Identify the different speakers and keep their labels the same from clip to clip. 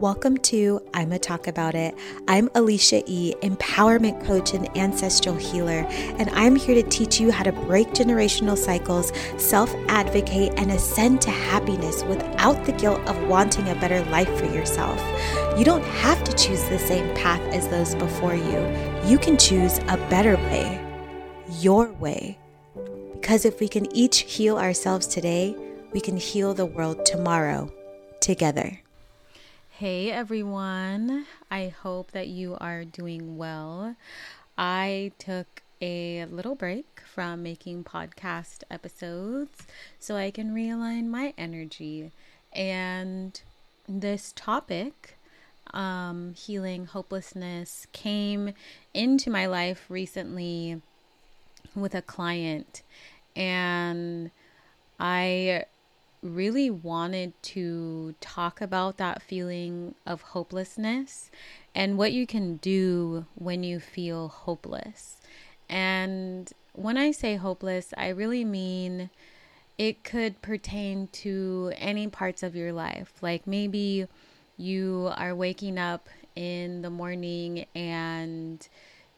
Speaker 1: Welcome to I'ma Talk About It. I'm Alicia E., empowerment coach and ancestral healer, and I'm here to teach you how to break generational cycles, self advocate, and ascend to happiness without the guilt of wanting a better life for yourself. You don't have to choose the same path as those before you, you can choose a better way, your way. Because if we can each heal ourselves today, we can heal the world tomorrow together.
Speaker 2: Hey everyone, I hope that you are doing well. I took a little break from making podcast episodes so I can realign my energy. And this topic, um, healing hopelessness, came into my life recently with a client. And I really wanted to talk about that feeling of hopelessness and what you can do when you feel hopeless. And when I say hopeless, I really mean it could pertain to any parts of your life. Like maybe you are waking up in the morning and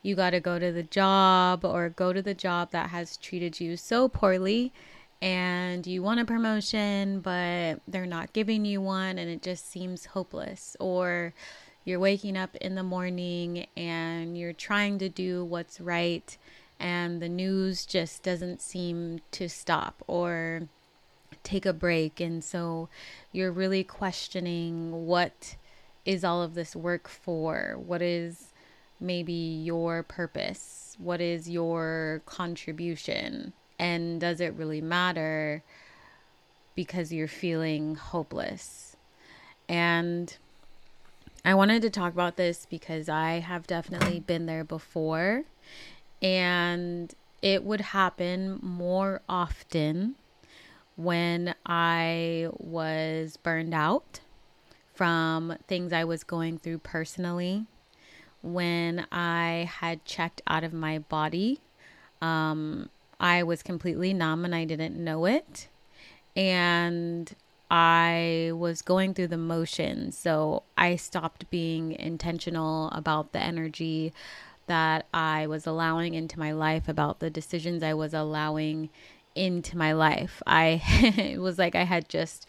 Speaker 2: you got to go to the job or go to the job that has treated you so poorly and you want a promotion, but they're not giving you one, and it just seems hopeless. Or you're waking up in the morning and you're trying to do what's right, and the news just doesn't seem to stop or take a break. And so you're really questioning what is all of this work for? What is maybe your purpose? What is your contribution? And does it really matter because you're feeling hopeless? And I wanted to talk about this because I have definitely been there before. And it would happen more often when I was burned out from things I was going through personally, when I had checked out of my body. Um, I was completely numb and I didn't know it. And I was going through the motions. So I stopped being intentional about the energy that I was allowing into my life, about the decisions I was allowing into my life. I it was like I had just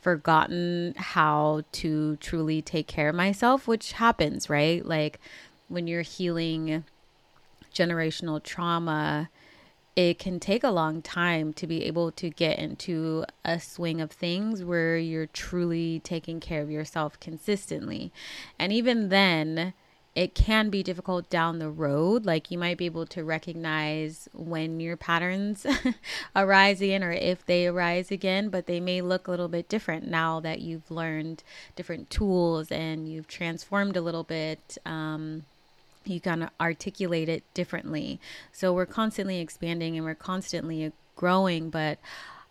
Speaker 2: forgotten how to truly take care of myself, which happens, right? Like when you're healing generational trauma, it can take a long time to be able to get into a swing of things where you're truly taking care of yourself consistently. And even then, it can be difficult down the road. Like you might be able to recognize when your patterns arise again or if they arise again, but they may look a little bit different now that you've learned different tools and you've transformed a little bit. Um, you kind of articulate it differently. So we're constantly expanding and we're constantly growing, but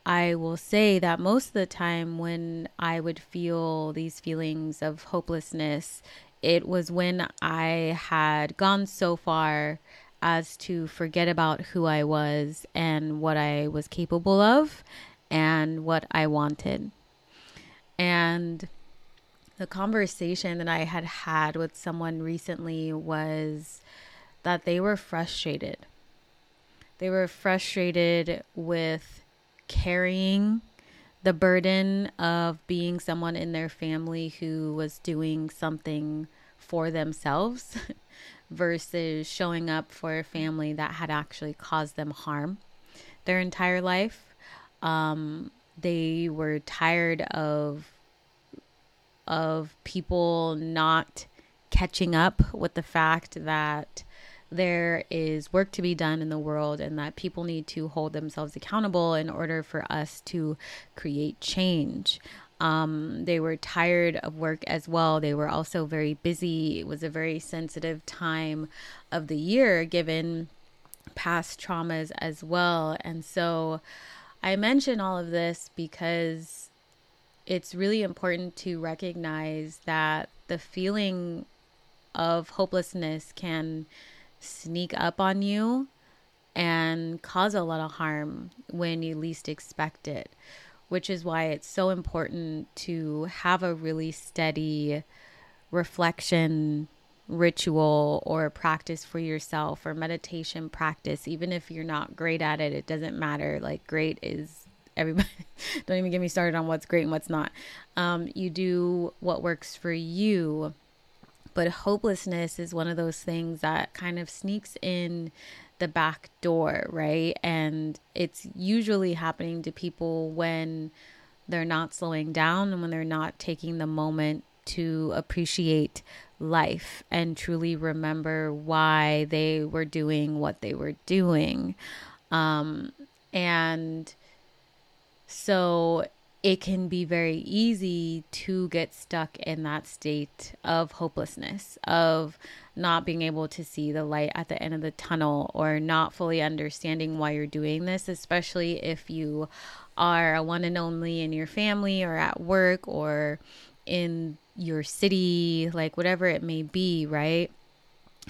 Speaker 2: I will say that most of the time when I would feel these feelings of hopelessness, it was when I had gone so far as to forget about who I was and what I was capable of and what I wanted. And the conversation that I had had with someone recently was that they were frustrated. They were frustrated with carrying the burden of being someone in their family who was doing something for themselves versus showing up for a family that had actually caused them harm their entire life. Um, they were tired of of people not catching up with the fact that there is work to be done in the world and that people need to hold themselves accountable in order for us to create change. Um, they were tired of work as well. They were also very busy. It was a very sensitive time of the year given past traumas as well. And so I mention all of this because it's really important to recognize that the feeling of hopelessness can sneak up on you and cause a lot of harm when you least expect it. which is why it's so important to have a really steady reflection ritual or practice for yourself or meditation practice even if you're not great at it it doesn't matter like great is everybody don't even get me started on what's great and what's not. Um, you do what works for you. But hopelessness is one of those things that kind of sneaks in the back door right? And it's usually happening to people when they're not slowing down and when they're not taking the moment to appreciate life and truly remember why they were doing what they were doing. Um, and so it can be very easy to get stuck in that state of hopelessness, of not being able to see the light at the end of the tunnel or not fully understanding why you're doing this, especially if you are a one and only in your family or at work or in your city, like whatever it may be, right?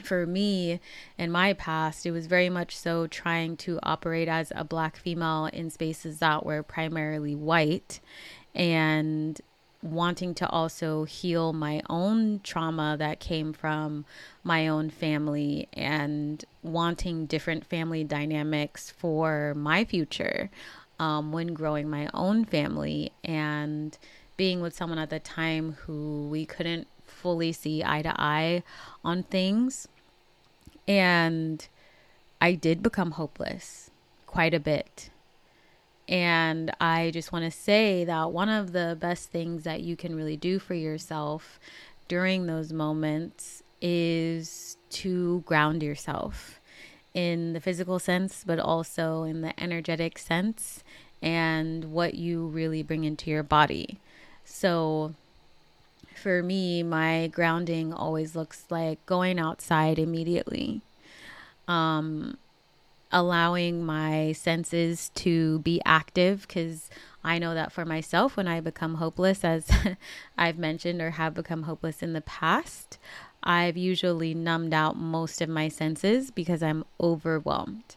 Speaker 2: For me, in my past, it was very much so trying to operate as a black female in spaces that were primarily white and wanting to also heal my own trauma that came from my own family and wanting different family dynamics for my future um, when growing my own family and being with someone at the time who we couldn't fully see eye to eye on things. And I did become hopeless quite a bit. And I just want to say that one of the best things that you can really do for yourself during those moments is to ground yourself in the physical sense, but also in the energetic sense and what you really bring into your body. So for me, my grounding always looks like going outside immediately. Um, allowing my senses to be active because I know that for myself, when I become hopeless, as I've mentioned or have become hopeless in the past, I've usually numbed out most of my senses because I'm overwhelmed.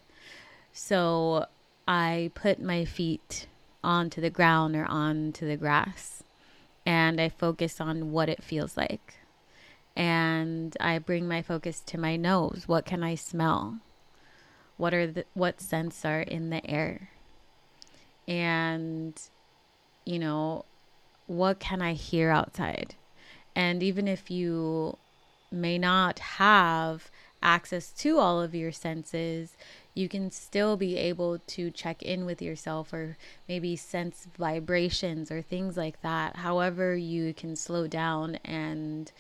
Speaker 2: So I put my feet onto the ground or onto the grass and I focus on what it feels like. And I bring my focus to my nose. What can I smell? What are the what scents are in the air? And you know, what can I hear outside? And even if you may not have access to all of your senses, you can still be able to check in with yourself or maybe sense vibrations or things like that. However, you can slow down and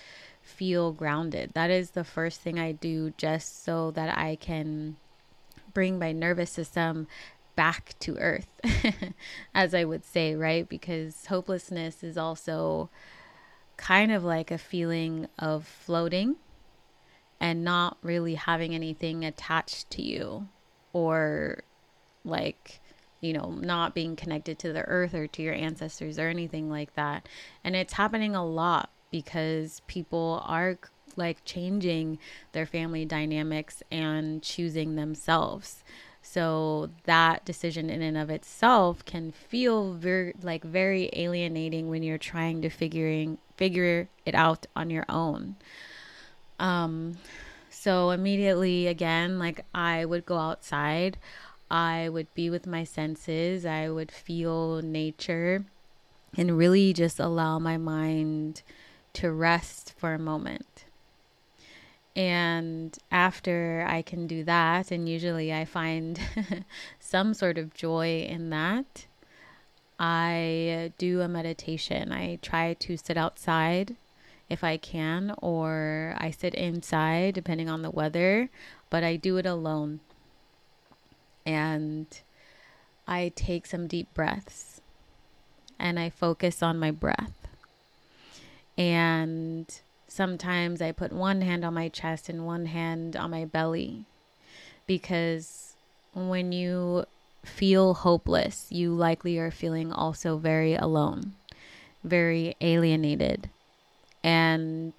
Speaker 2: feel grounded. That is the first thing I do just so that I can bring my nervous system back to earth, as I would say, right? Because hopelessness is also kind of like a feeling of floating and not really having anything attached to you or like you know not being connected to the earth or to your ancestors or anything like that. And it's happening a lot because people are like changing their family dynamics and choosing themselves. So that decision in and of itself can feel very like very alienating when you're trying to figuring figure it out on your own. Um so immediately, again, like I would go outside, I would be with my senses, I would feel nature, and really just allow my mind to rest for a moment. And after I can do that, and usually I find some sort of joy in that, I do a meditation. I try to sit outside if I can, or I sit inside depending on the weather, but I do it alone. And I take some deep breaths and I focus on my breath. And sometimes I put one hand on my chest and one hand on my belly because when you feel hopeless, you likely are feeling also very alone, very alienated and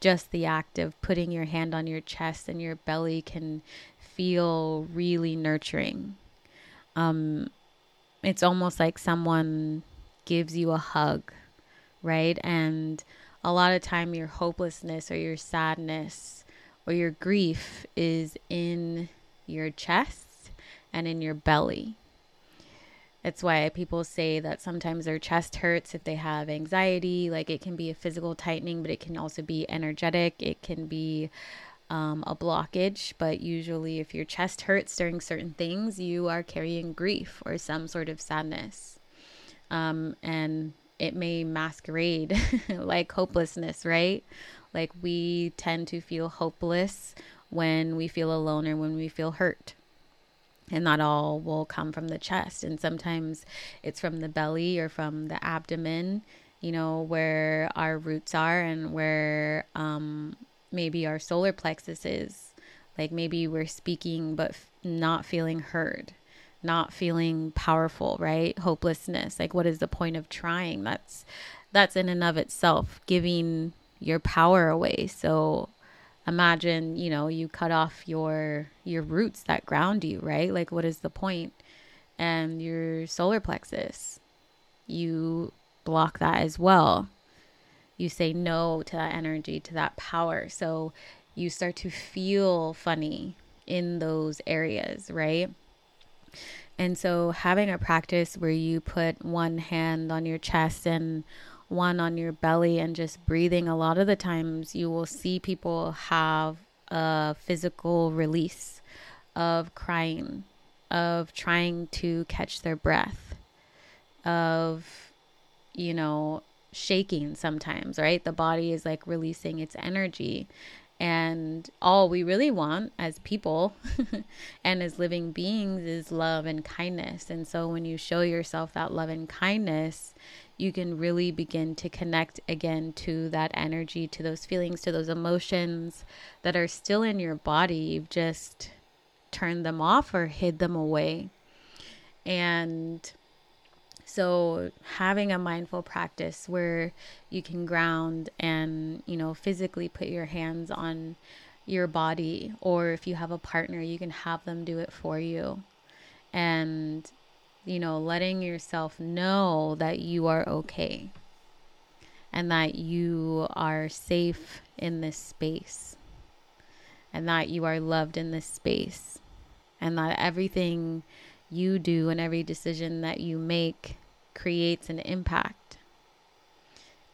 Speaker 2: just the act of putting your hand on your chest and your belly can feel really nurturing. Um, it's almost like someone gives you a hug, right? And a lot of time your hopelessness or your sadness or your grief is in your chest and in your belly. It's why people say that sometimes their chest hurts if they have anxiety. Like it can be a physical tightening, but it can also be energetic. It can be um, a blockage. But usually, if your chest hurts during certain things, you are carrying grief or some sort of sadness. Um, and it may masquerade like hopelessness, right? Like we tend to feel hopeless when we feel alone or when we feel hurt. And that all will come from the chest. And sometimes it's from the belly or from the abdomen, you know, where our roots are and where um, maybe our solar plexus is. Like maybe we're speaking but f- not feeling heard not feeling powerful, right? Hopelessness. Like what is the point of trying? That's that's in and of itself giving your power away. So imagine, you know, you cut off your your roots that ground you, right? Like what is the? And your solar plexus. You block that as well. You say no to that energy, to that power. So you start to feel funny in those areas, right? And so, having a practice where you put one hand on your chest and one on your belly and just breathing, a lot of the times you will see people have a physical release of crying, of trying to catch their breath, of, you know, shaking sometimes, right? The body is like releasing its energy. And all we really want as people and as living beings is love and kindness. And so when you show yourself that love and kindness, you can really begin to connect again to that energy, to those feelings, to those emotions that are still in your body. You've just turned them off or hid them away. And so having a mindful practice where you can ground and, you know, physically put your hands on your body or if you have a partner, you can have them do it for you. And you know, letting yourself know that you are okay and that you are safe in this space and that you are loved in this space and that everything you do and every decision that you make creates an impact.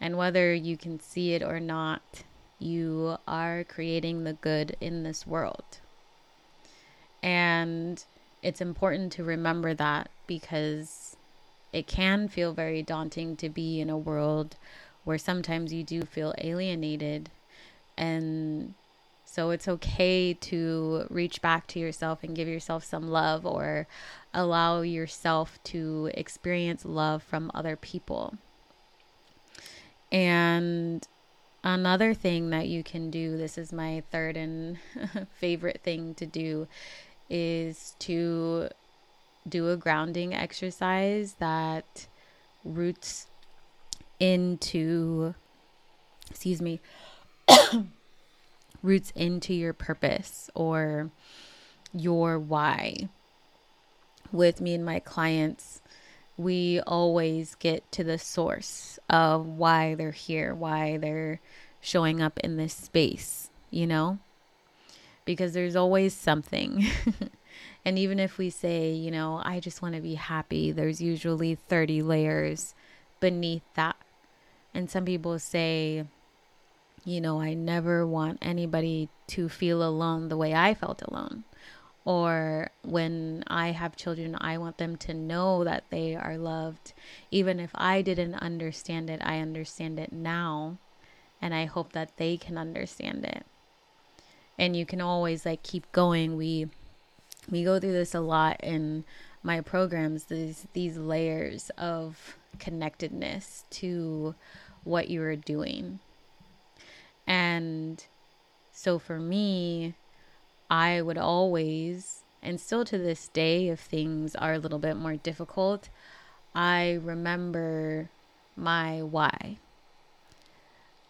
Speaker 2: And whether you can see it or not, you are creating the good in this world. And it's important to remember that because it can feel very daunting to be in a world where sometimes you do feel alienated and so it's okay to reach back to yourself and give yourself some love or allow yourself to experience love from other people. And another thing that you can do, this is my third and favorite thing to do, is to do a grounding exercise that roots into, excuse me, roots into your purpose or your why. With me and my clients, we always get to the source of why they're here, why they're showing up in this space, you know? Because there's always something. and even if we say, you know, I just want to be happy, there's usually 30 layers beneath that. And some people say, you know, I never want anybody to feel alone the way I felt alone. Or when I have children, I want them to know that they are loved. Even if I didn't understand it, I understand it now. And I hope that they can understand it. And you can always like keep going. We we go through this a lot in my programs, these these layers of connectedness to what you are doing and so for me, I would always, and still to this day, if things are a little bit more difficult, I remember my why.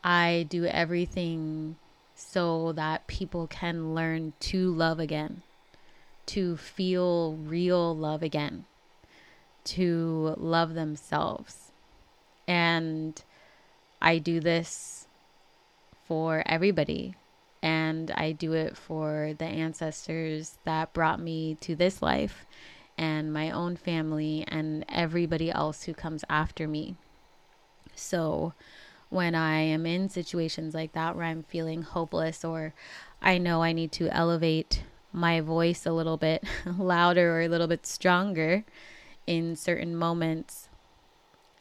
Speaker 2: I do everything so that people can learn to love again, to feel real love again, to love themselves. And I do this for everybody. And I do it for the ancestors that brought me to this life and my own family and everybody else who comes after me. So, when I am in situations like that where I'm feeling hopeless or I know I need to elevate my voice a little bit louder or a little bit stronger in certain moments,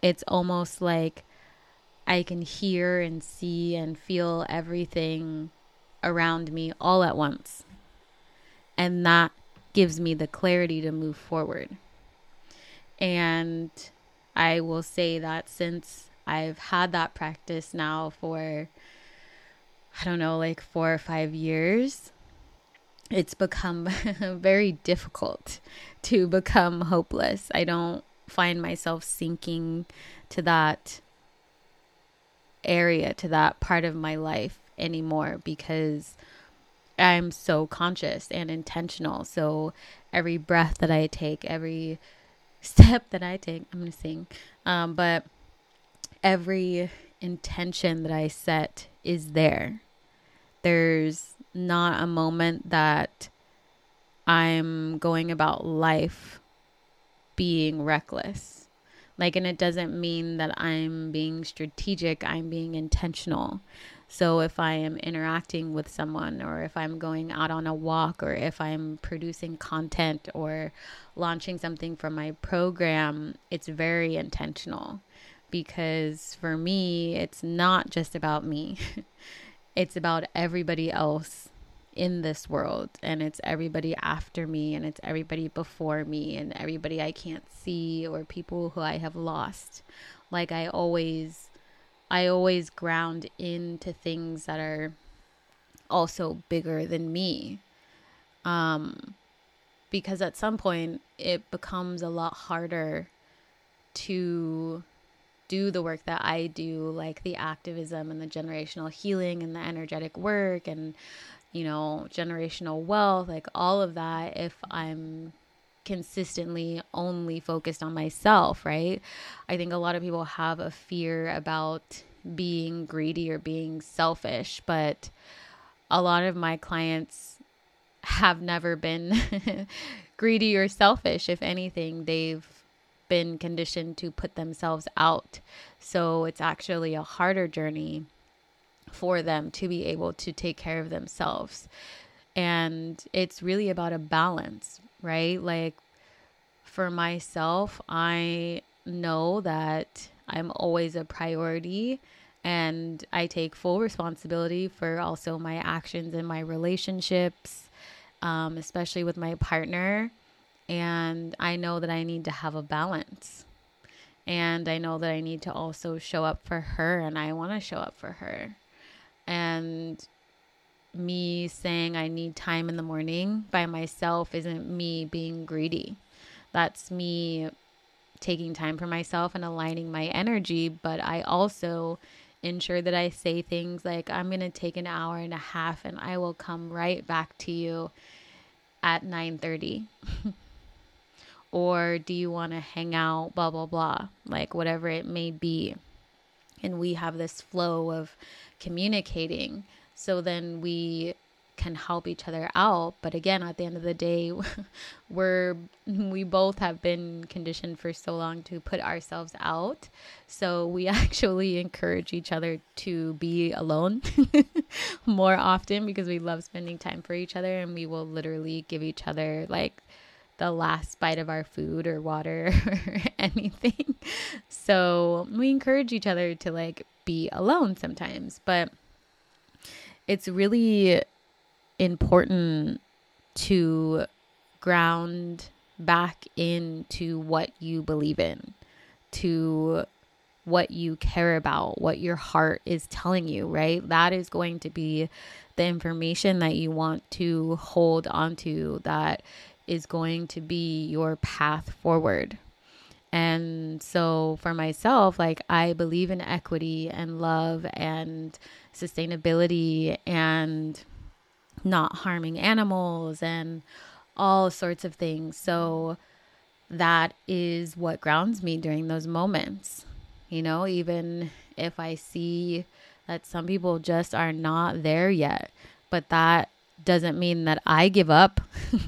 Speaker 2: it's almost like I can hear and see and feel everything around me all at once. And that gives me the clarity to move forward. And I will say that since I've had that practice now for, I don't know, like four or five years, it's become very difficult to become hopeless. I don't find myself sinking to that area, to that part of my life anymore because I'm so conscious and intentional. So every breath that I take, every step that I take, I'm to sing, um, but every intention that I set is there. There's not a moment that I'm going about life being reckless. Like, and it doesn't mean that I'm being strategic, I'm being intentional. So, if I am interacting with someone, or if I'm going out on a walk, or if I'm producing content or launching something from my program, it's very intentional because for me, it's not just about me, it's about everybody else in this world and it's everybody after me and it's everybody before me and everybody I can't see or people who I have lost. Like I always I always ground into things that are also bigger than me. Um, because at some point it becomes a lot harder to do the work that I do, like the activism and the generational healing and the energetic work and, you know, generational wealth, like all of that, if I'm consistently only focused on myself, right? I think a lot of people have a fear about being greedy or being selfish, but a lot of my clients have never been greedy or selfish. If anything, they've been conditioned to put themselves out. So it's actually a harder journey for them to be able to take care of themselves. And it's really about a balance, right? Like for myself, I know that I'm always a priority and I take full responsibility for also my actions and my relationships, um, especially with my partner. And I know that I need to have a balance. And I know that I need to also show up for her, and I want to show up for her. And me saying I need time in the morning by myself isn't me being greedy. That's me taking time for myself and aligning my energy, but I also ensure that I say things like I'm going to take an hour and a half and I will come right back to you at 9:30. or do you want to hang out blah blah blah, like whatever it may be. And we have this flow of communicating. So then we can help each other out but again at the end of the day we're we both have been conditioned for so long to put ourselves out so we actually encourage each other to be alone more often because we love spending time for each other and we will literally give each other like the last bite of our food or water or anything so we encourage each other to like be alone sometimes but it's really important to ground back into what you believe in, to what you care about, what your heart is telling you, right? That is going to be the information that you want to hold onto that is going to be your path forward. And so for myself, like I believe in equity and love and sustainability and not harming animals and all sorts of things. So that is what grounds me during those moments. You know, even if I see that some people just are not there yet, but that doesn't mean that I give up.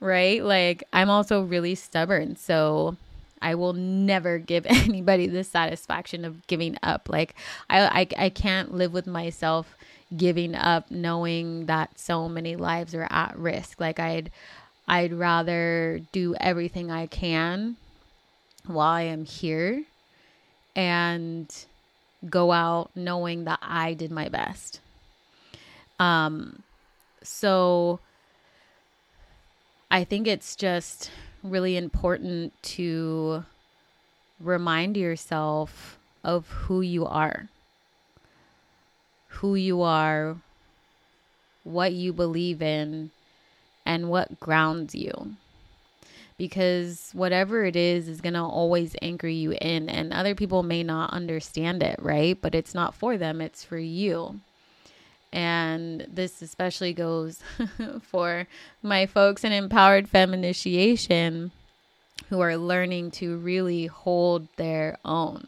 Speaker 2: right? Like I'm also really stubborn. So I will never give anybody the satisfaction of giving up. Like I, I I can't live with myself giving up knowing that so many lives are at risk. Like I'd I'd rather do everything I can while I am here and go out knowing that I did my best. Um so I think it's just really important to remind yourself of who you are. Who you are, what you believe in, and what grounds you. Because whatever it is, is going to always anchor you in. And other people may not understand it, right? But it's not for them, it's for you. And this especially goes for my folks in Empowered Femme Initiation who are learning to really hold their own,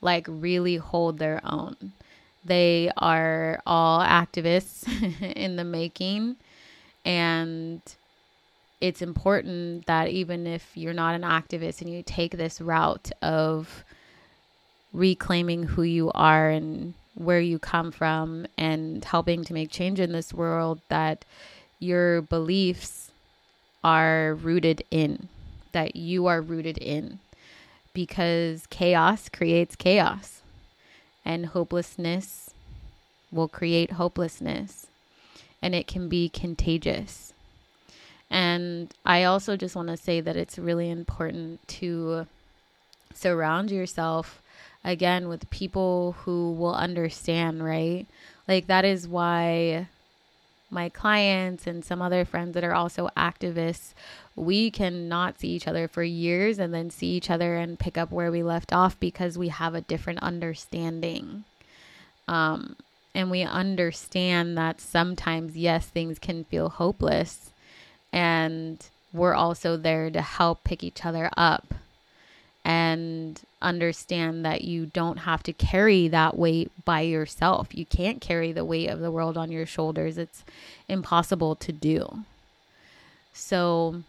Speaker 2: like, really hold their own. They are all activists in the making. And it's important that even if you're not an activist and you take this route of reclaiming who you are and where you come from and helping to make change in this world that your beliefs are rooted in, that you are rooted in, because chaos creates chaos, and hopelessness will create hopelessness, and it can be contagious. And I also just want to say that it's really important to surround yourself again with people who will understand, right? Like that is why my clients and some other friends that are also activists, we cannot see each other for years and then see each other and pick up where we left off because we have a different understanding. Um, and we understand that sometimes, yes, things can feel hopeless. And we're also there to help pick each other up and understand that you don't have to carry that weight by yourself. You can't carry the weight of the world on your shoulders, it's impossible to do. So,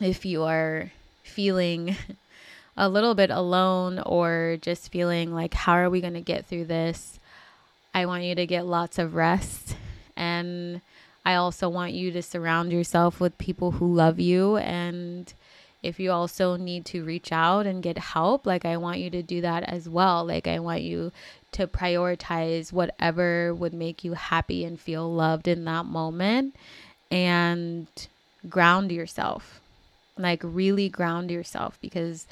Speaker 2: if you are feeling a little bit alone or just feeling like, how are we going to get through this? I want you to get lots of rest. And I also want you to surround yourself with people who love you and if you also need to reach out and get help, like I want you to do that as well. Like I want you to prioritize whatever would make you happy and feel loved in that moment and ground yourself. Like really ground yourself because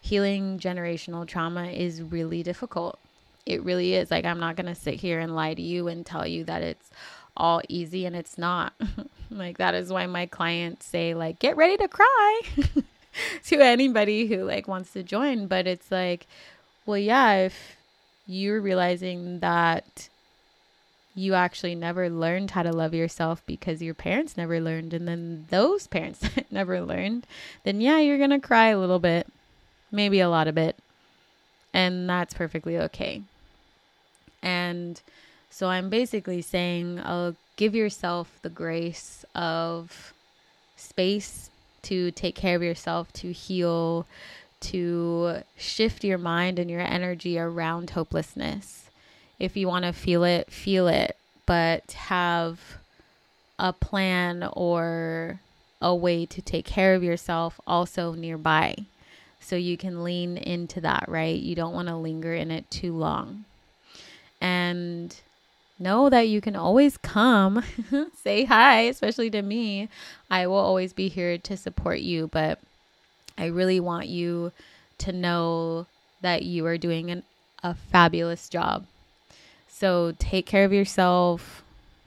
Speaker 2: healing generational trauma is really difficult. It really is. Like I'm not going to sit here and lie to you and tell you that it's all easy and it's not. like that is why my clients say like get ready to cry. to anybody who like wants to join but it's like well yeah if you're realizing that you actually never learned how to love yourself because your parents never learned and then those parents never learned then yeah you're going to cry a little bit maybe a lot of it and that's perfectly okay. And so i'm basically saying i'll uh, give yourself the grace of space to take care of yourself, to heal, to shift your mind and your energy around hopelessness. If you want to feel it, feel it, but have a plan or a way to take care of yourself also nearby so you can lean into that, right? You don't want to linger in it too long. And know that you can always come say hi, especially to me. I will always be here to support you, but I really want you to know that you are doing an, a fabulous job. So take care of yourself,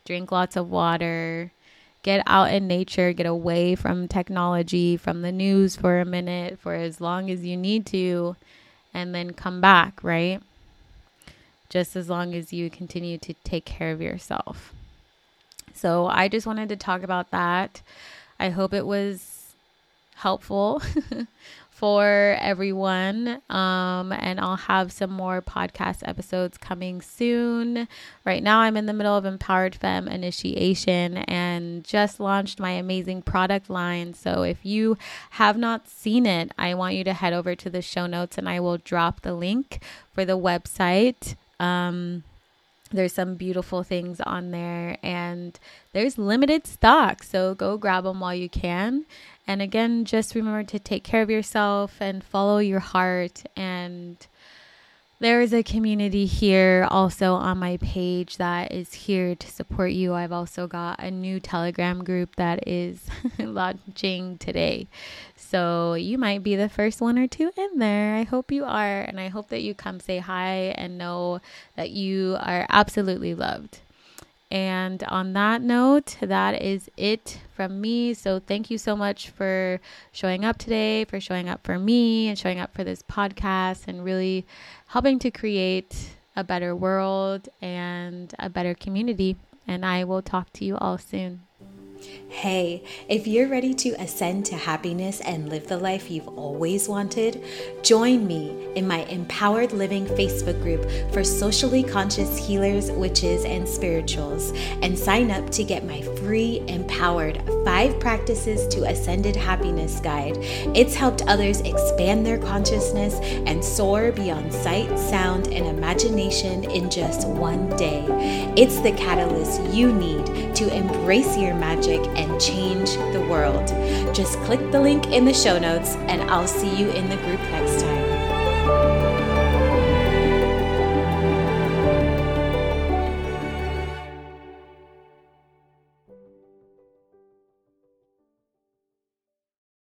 Speaker 2: drink lots of water, get out in nature, get away from technology, from the news for a minute, for as long as you need to, and then come back, right? Just as long as you continue to take care of yourself. So I just wanted to talk about that. I hope it was helpful for everyone. Um, and I'll have some more podcast episodes coming soon. Right now, I'm in the middle of Empowered Femme Initiation and just launched my amazing product line. So if you have not seen it, I want you to head over to the show notes and I will drop the link for the website. Um, there's some beautiful things on there and there's limited stock so go grab them while you can and again, just remember to take care of yourself and follow your heart. And there is a community here also on my page that is here to support you. I've also got a new Telegram group that is launching today. So you might be the first one or two in there. I hope you are. And I hope that you come say hi and know that you are absolutely loved. And on that note, that is it from me. So thank you so much for showing up today, for showing up for me, and showing up for this podcast, and really helping to create a better world and a better community. And I will talk to you all soon.
Speaker 1: Hey, if you're ready to ascend to happiness and live the life you've always wanted, join me in my Empowered Living Facebook group for socially conscious healers, witches, and spirituals, and sign up to get my free Empowered Five Practices to Ascended Happiness guide. It's helped others expand their consciousness and soar beyond sight, sound, and imagination in just one day. It's the catalyst you need to embrace your magic and change the world. Just click the link in the show notes, and I'll see you in the group next time.